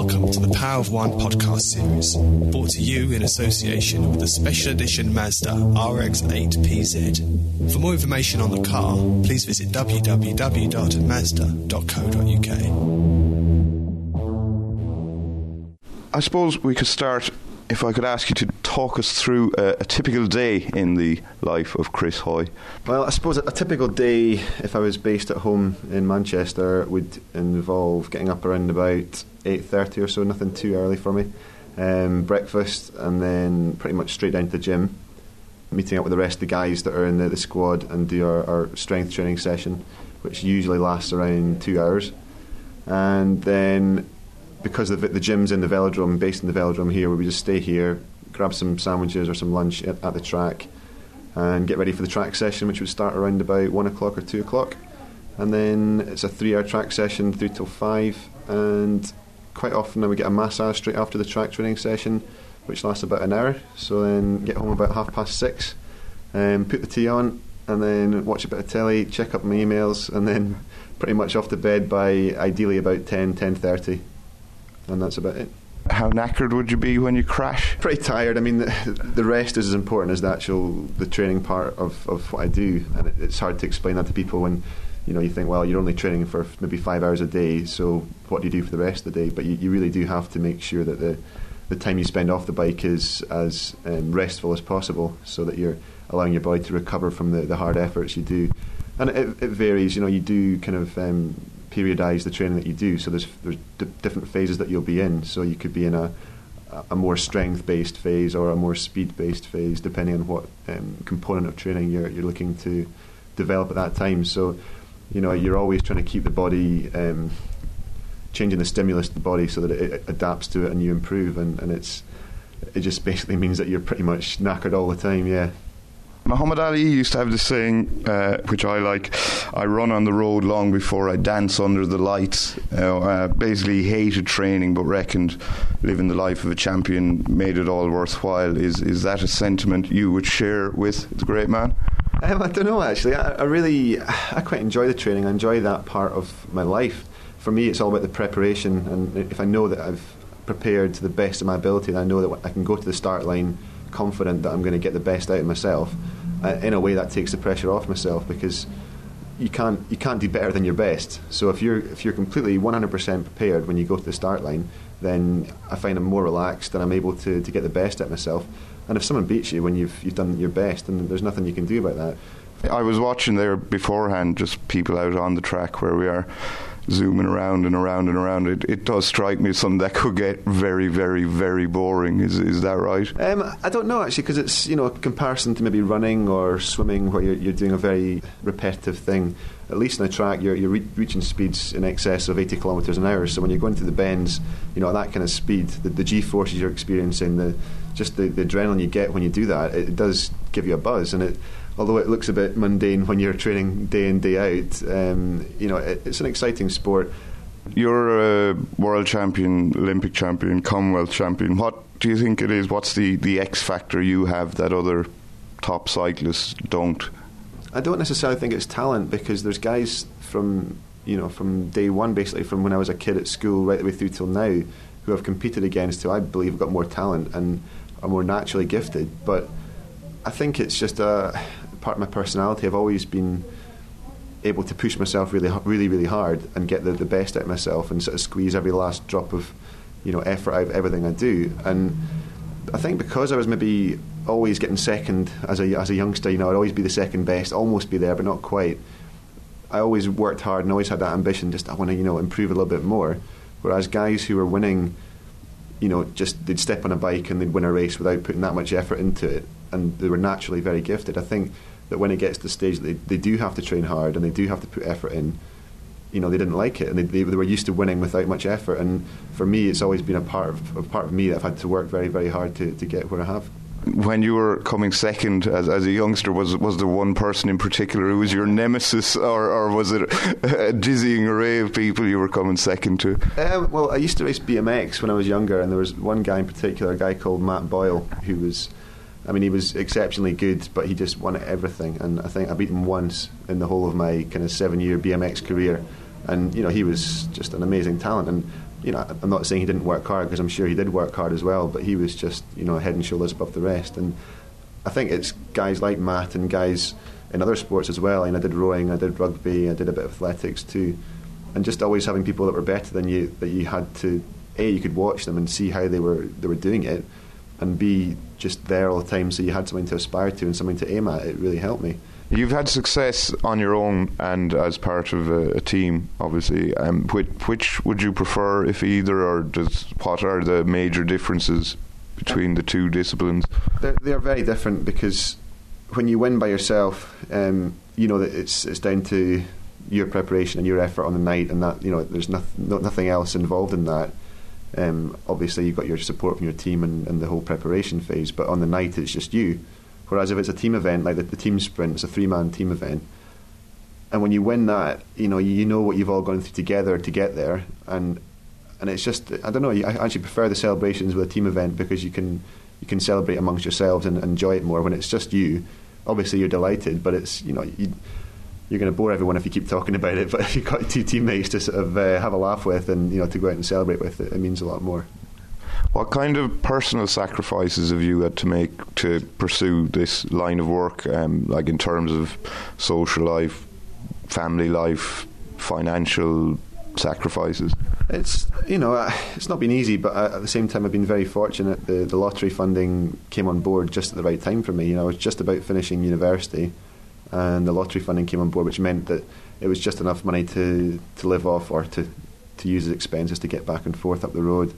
Welcome to the Power of One podcast series, brought to you in association with the special edition Mazda RX-8 PZ. For more information on the car, please visit www.mazda.co.uk. I suppose we could start if I could ask you to talk us through a, a, typical day in the life of Chris Hoy. Well, I suppose a typical day, if I was based at home in Manchester, would involve getting up around about eight thirty or so. Nothing too early for me. Um, breakfast and then pretty much straight down to the gym, meeting up with the rest of the guys that are in the, the squad and do our, our strength training session, which usually lasts around two hours, and then because the, the gym's in the velodrome, based in the velodrome here, where we just stay here, grab some sandwiches or some lunch at, at, the track, and get ready for the track session, which would start around about one o'clock or two o'clock. And then it's a three-hour track session through till five, and quite often I would get a massage straight after the track training session, which lasts about an hour. So then get home about half past six, and put the tea on, and then watch a bit of telly, check up my emails, and then pretty much off to bed by ideally about 10, 10.30 and that's about it. How knackered would you be when you crash? Pretty tired. I mean, the, the rest is as important as the actual the training part of, of what I do, and it, it's hard to explain that to people when you know you think, well, you're only training for maybe five hours a day, so what do you do for the rest of the day? But you, you really do have to make sure that the the time you spend off the bike is as um, restful as possible, so that you're allowing your body to recover from the, the hard efforts you do. And it, it varies. You know, you do kind of um, periodise the training that you do. So there's there's d- different phases that you'll be in. So you could be in a a more strength based phase or a more speed based phase, depending on what um, component of training you're you're looking to develop at that time. So you know you're always trying to keep the body. Um, changing the stimulus to the body so that it, it adapts to it and you improve and, and it's it just basically means that you're pretty much knackered all the time yeah Muhammad Ali used to have this saying, uh, which I like I run on the road long before I dance under the lights. uh, basically, hated training but reckoned living the life of a champion made it all worthwhile. Is, is that a sentiment you would share with the great man? Um, I don't know actually. I, I, really, I quite enjoy the training. I enjoy that part of my life. For me, it's all about the preparation, and if I know that I've prepared to the best of my ability, then I know that I can go to the start line confident that I'm going to get the best out of myself. Uh, in a way, that takes the pressure off myself because you can't you can't do better than your best. So if you're if you're completely 100% prepared when you go to the start line, then I find I'm more relaxed and I'm able to, to get the best of myself. And if someone beats you when you've you've done your best, then there's nothing you can do about that. I was watching there beforehand, just people out on the track where we are zooming around and around and around. It, it does strike me as something that could get very, very, very boring. Is is that right? Um, I don't know actually, because it's you know a comparison to maybe running or swimming, where you're, you're doing a very repetitive thing. At least in a track, you're, you're re- reaching speeds in excess of 80 kilometres an hour. So when you're going through the bends, you know at that kind of speed, the, the G forces you're experiencing, the just the, the adrenaline you get when you do that, it, it does give you a buzz, and it although it looks a bit mundane when you're training day in day out, um, you know, it, it's an exciting sport. You're a world champion, Olympic champion, Commonwealth champion. What do you think it is? What's the, the X factor you have that other top cyclists don't? I don't necessarily think it's talent because there's guys from you know from day one, basically from when I was a kid at school right the way through till now, who I've competed against who I believe have got more talent and are more naturally gifted. But I think it's just a part of my personality. I've always been able to push myself really, really, really hard and get the, the best out of myself and sort of squeeze every last drop of, you know, effort out of everything I do. And I think because I was maybe always getting second as a as a youngster, you know, I'd always be the second best, almost be there, but not quite. I always worked hard and always had that ambition. Just I want to, you know, improve a little bit more. Whereas guys who were winning, you know, just they'd step on a bike and they'd win a race without putting that much effort into it, and they were naturally very gifted. I think that when it gets to the stage that they, they do have to train hard and they do have to put effort in, you know, they didn't like it and they, they, they were used to winning without much effort. And for me, it's always been a part of, a part of me that I've had to work very, very hard to, to get where I have when you were coming second as, as a youngster, was was there one person in particular who was your nemesis, or, or was it a dizzying array of people you were coming second to? Um, well, I used to race BMX when I was younger, and there was one guy in particular, a guy called Matt Boyle, who was I mean, he was exceptionally good, but he just won everything. And I think I beat him once in the whole of my kind of seven-year BMX career. And you know, he was just an amazing talent. And you know, I'm not saying he didn't work hard because I'm sure he did work hard as well, but he was just, you know, head and shoulders above the rest. And I think it's guys like Matt and guys in other sports as well. And I did rowing, I did rugby, I did a bit of athletics too, and just always having people that were better than you that you had to a you could watch them and see how they were they were doing it, and b just there all the time so you had something to aspire to and something to aim at. It really helped me. You've had success on your own and as part of a, a team, obviously. Um, which, which, would you prefer, if either, or does, what are the major differences between the two disciplines? They're, they're very different because when you win by yourself, um, you know that it's it's down to your preparation and your effort on the night, and that you know there's nothing no, nothing else involved in that. Um, obviously, you've got your support from your team and, and, the whole preparation phase, but on the night it's just you. Whereas if it's a team event like the, the team sprint, it's a three-man team event, and when you win that, you know you know what you've all gone through together to get there, and and it's just I don't know. I actually prefer the celebrations with a team event because you can you can celebrate amongst yourselves and enjoy it more when it's just you obviously you're delighted, but it's you know you, you're going to bore everyone if you keep talking about it. But if you've got two teammates to sort of uh, have a laugh with and you know to go out and celebrate with, it, it means a lot more. What kind of personal sacrifices have you had to make to pursue this line of work, um, like in terms of social life, family life, financial sacrifices? It's you know it's not been easy, but uh, at the same time I've been very fortunate. The the lottery funding came on board just at the right time for me. You know, I was just about finishing university, and the lottery funding came on board, which meant that it was just enough money to to live off or to to use as expenses to get back and forth up the road.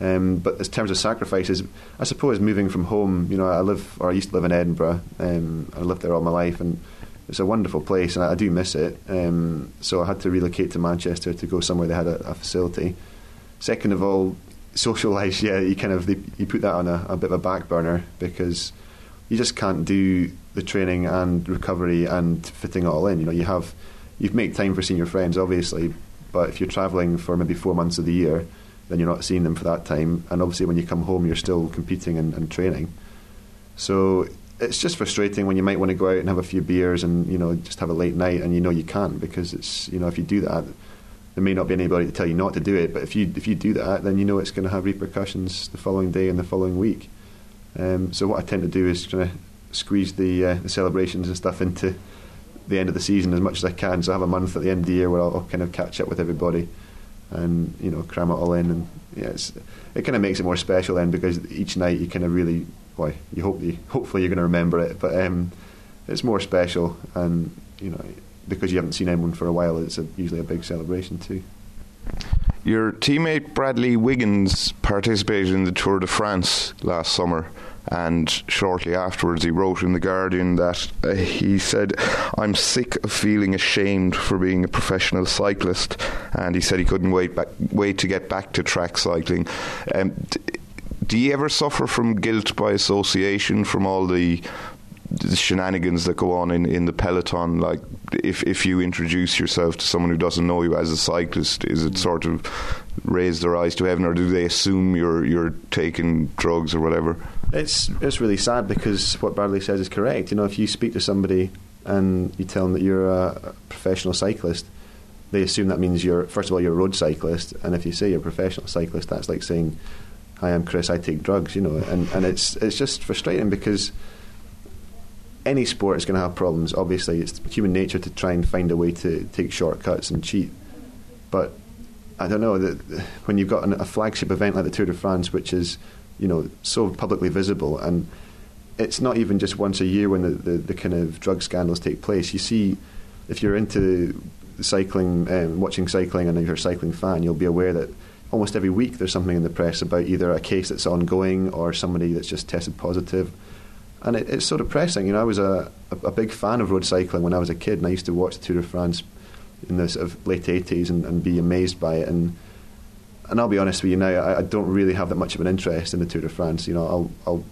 Um, but in terms of sacrifices, I suppose moving from home, you know, I live or I used to live in Edinburgh. Um, I lived there all my life, and it's a wonderful place, and I, I do miss it. Um, so I had to relocate to Manchester to go somewhere that had a, a facility. Second of all, social life, yeah, you kind of you put that on a, a bit of a back burner because you just can't do the training and recovery and fitting it all in. You know, you have you make time for seeing your friends, obviously, but if you're travelling for maybe four months of the year, then you're not seeing them for that time. And obviously, when you come home, you're still competing and, and training. So it's just frustrating when you might want to go out and have a few beers and you know just have a late night and you know you can't because it's you know if you do that there may not be anybody to tell you not to do it but if you if you do that then you know it's going to have repercussions the following day and the following week um, so what I tend to do is kind of squeeze the, uh, the celebrations and stuff into the end of the season as much as I can. So I have a month at the end of the year where I'll, I'll kind of catch up with everybody and you know cram it all in. And yeah it kind of makes it more special then because each night you kind of really well, you hope you hopefully you're going to remember it, but um, it's more special, and you know because you haven't seen anyone for a while, it's a, usually a big celebration too. Your teammate Bradley Wiggins participated in the Tour de France last summer, and shortly afterwards he wrote in The Guardian that uh, he said, I'm sick of feeling ashamed for being a professional cyclist, and he said he couldn't wait, back, wait to get back to track cycling. Um, do you ever suffer from guilt by association from all the, the shenanigans that go on in, in the peloton? Like, if if you introduce yourself to someone who doesn't know you as a cyclist, is it sort of raise their eyes to heaven, or do they assume you're you're taking drugs or whatever? It's it's really sad because what Bradley says is correct. You know, if you speak to somebody and you tell them that you're a professional cyclist, they assume that means you're first of all you're a road cyclist, and if you say you're a professional cyclist, that's like saying "Hi, I am Chris, I take drugs, you know, and, and it's it's just frustrating because any sport is going to have problems. Obviously, it's human nature to try and find a way to take shortcuts and cheat. But I don't know that when you've got an, a flagship event like the Tour de France, which is you know so publicly visible, and it's not even just once a year when the, the, the kind of drug scandals take place. You see, if you're into cycling, um, watching cycling, and if you're a cycling fan, you'll be aware that almost every week there's something in the press about either a case that's ongoing or somebody that's just tested positive. And it, it's so depressing. You know, I was a, a, a, big fan of road cycling when I was a kid, and I used to watch the Tour de France in the sort of late 80s and, and be amazed by it. And and I'll be honest with you now, I, I, don't really have that much of an interest in the Tour de France. You know, I'll, I'll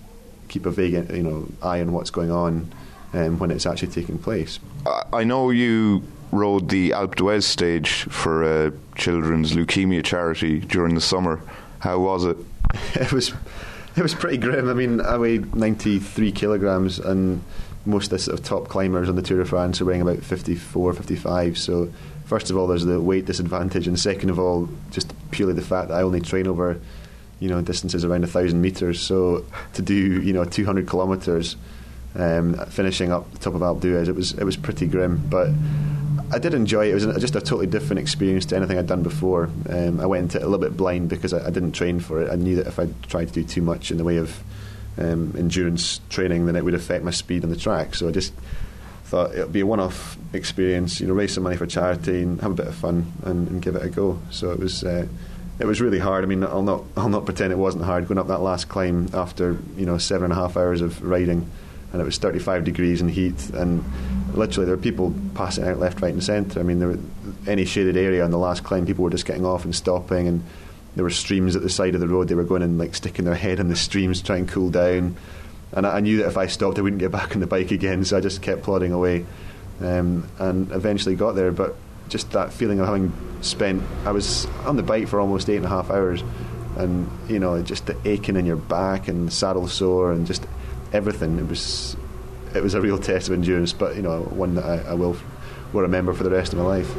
keep a vague you know eye on what's going on um, when it's actually taking place. I know you rode the Alpe d'Huez stage for a children's leukemia charity during the summer. How was it? it was it was pretty grim. I mean, I weighed 93 kilograms, and most of the sort of top climbers on the Tour de France are weighing about 54, 55. So first of all, there's the weight disadvantage, and second of all, just purely the fact that I only train over, you know, distances around a thousand meters. So to do, you know, 200 kilometers, um, finishing up the top of Alpe it was it was pretty grim, but. I did enjoy it. It was just a totally different experience to anything I'd done before. Um, I went into it a little bit blind because I, I, didn't train for it. I knew that if I tried to do too much in the way of um, endurance training, then it would affect my speed on the track. So I just thought it would be a one-off experience. You know, raise some money for charity and have a bit of fun and, and give it a go. So it was. Uh, it was really hard. I mean, I'll not, I'll not pretend it wasn't hard going up that last climb after you know seven and a half hours of riding, and it was 35 degrees in heat, and literally there were people passing out left, right, and centre. I mean, there were any shaded area on the last climb, people were just getting off and stopping, and there were streams at the side of the road. They were going and like sticking their head in the streams trying to cool down. And I, I knew that if I stopped, I wouldn't get back on the bike again. So I just kept plodding away, um, and eventually got there. But just that feeling of having spent, I was on the bike for almost eight and a half hours, and you know, just the aching in your back and saddle sore and just everything. It was, it was a real test of endurance, but you know, one that I, I will, will remember for the rest of my life.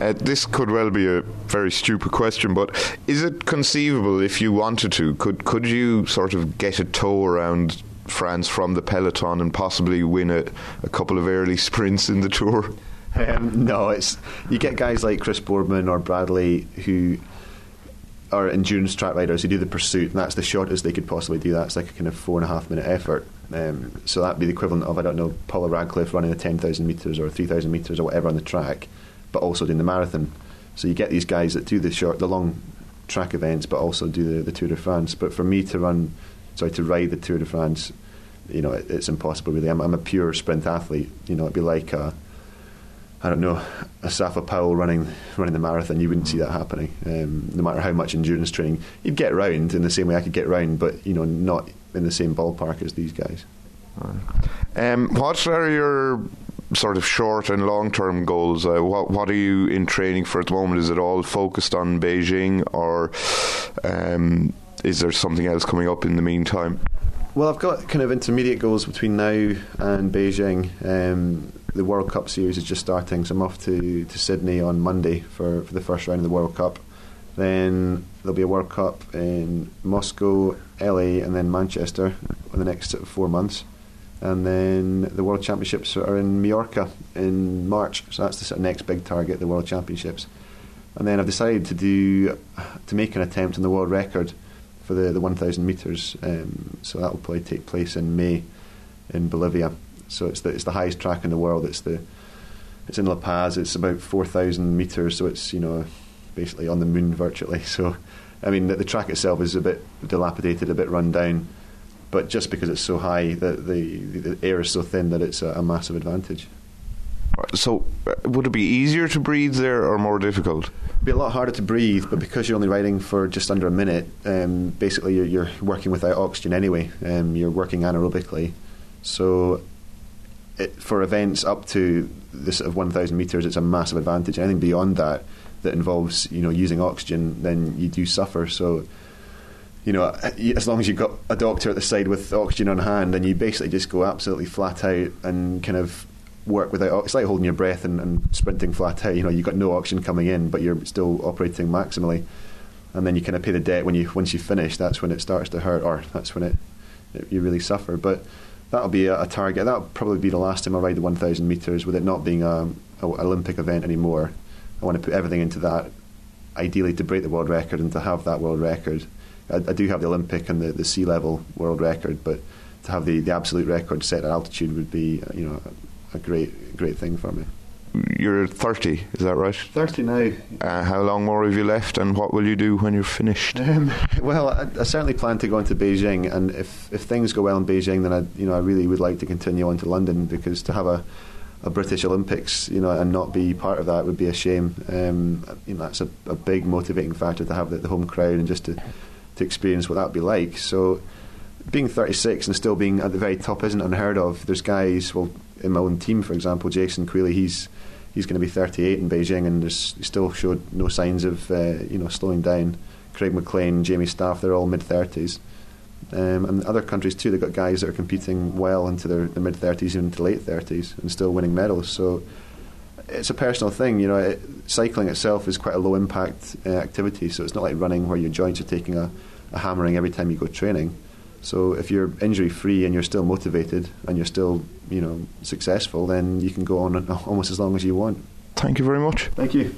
Uh, this could well be a very stupid question, but is it conceivable if you wanted to? Could could you sort of get a tow around France from the peloton and possibly win a, a couple of early sprints in the tour? Um, no, it's you get guys like Chris Boardman or Bradley who are endurance track riders who do the pursuit, and that's the shortest they could possibly do. That's like a kind of four and a half minute effort. Um, so that'd be the equivalent of I don't know Paula Radcliffe running the ten thousand meters or three thousand meters or whatever on the track but also doing the marathon. So you get these guys that do the short, the long track events, but also do the, the Tour de France. But for me to run, sorry, to ride the Tour de France, you know, it, it's impossible really. I'm, I'm, a pure sprint athlete. You know, it'd be like a, I don't know, Asafa Powell running running the marathon. You wouldn't see that happening, um, no matter how much endurance training. You'd get round in the same way I could get round, but you know, not in the same ballpark as these guys. Um, what are your sort of short and long term goals? Uh, what what are you in training for at the moment? Is it all focused on Beijing, or um, is there something else coming up in the meantime? Well, I've got kind of intermediate goals between now and Beijing. Um, the World Cup series is just starting, so I'm off to, to Sydney on Monday for, for the first round of the World Cup. Then there'll be a World Cup in Moscow, LA, and then Manchester in the next four months and then the World Championships are in Mallorca in March. So that's the sort of next big target, the World Championships. And then I've decided to do to make an attempt on the world record for the, the 1,000 meters. Um, so that will probably take place in May in Bolivia. So it's the it's the highest track in the world. It's the it's in La Paz. It's about 4,000 meters. So it's you know basically on the moon virtually. So I mean the, the track itself is a bit dilapidated, a bit run down but just because it's so high, the, the, the air is so thin that it's a, a massive advantage. So, uh, would it be easier to breathe there or more difficult? Be a lot harder to breathe, but because you're only riding for just under a minute, um, basically you're, you're, working without oxygen anyway. Um, you're working anaerobically, so it, for events up to this sort of 1,000 meters, it's a massive advantage. Anything beyond that that involves you know using oxygen, then you do suffer. So you know, as long as you've got a doctor at the side with oxygen on hand, then you basically just go absolutely flat out and kind of work without. It's like holding your breath and, and sprinting flat out. You know, you've got no oxygen coming in, but you're still operating maximally, and then you kind of pay the debt when you once you finish. That's when it starts to hurt, or that's when it, it you really suffer. But that'll be a, a target. That'll probably be the last time I ride the 1,000 meters, with it not being um, a, a Olympic event anymore. I want to put everything into that, ideally to break the world record and to have that world record I, I, do have the Olympic and the, the sea level world record, but to have the, the absolute record set at altitude would be you know a great great thing for me. You're 30, is that right? 30 now. Uh, how long more have you left, and what will you do when you're finished? Um, well, I, I, certainly plan to go into Beijing, and if, if things go well in Beijing, then I you know I really would like to continue on to London because to have a a British Olympics, you know, and not be part of that would be a shame. Um, you know, that's a, a, big motivating factor to have the, the home crowd and just to to experience what that would be like. So being 36 and still being at the very top isn't unheard of. There's guys, well, in my own team, for example, Jason Queally, he's he's going to be 38 in Beijing, and there's he still showed no signs of uh, you know slowing down. Craig McLean, Jamie Staff, they're all mid 30s. Um, and other countries too, they've got guys that are competing well into their, their mid 30s, even into late 30s, and still winning medals. So it's a personal thing. You know, it, cycling itself is quite a low impact uh, activity, so it's not like running where your joints are taking a, a hammering every time you go training. So if you're injury free and you're still motivated and you're still, you know, successful, then you can go on almost as long as you want. Thank you very much. Thank you.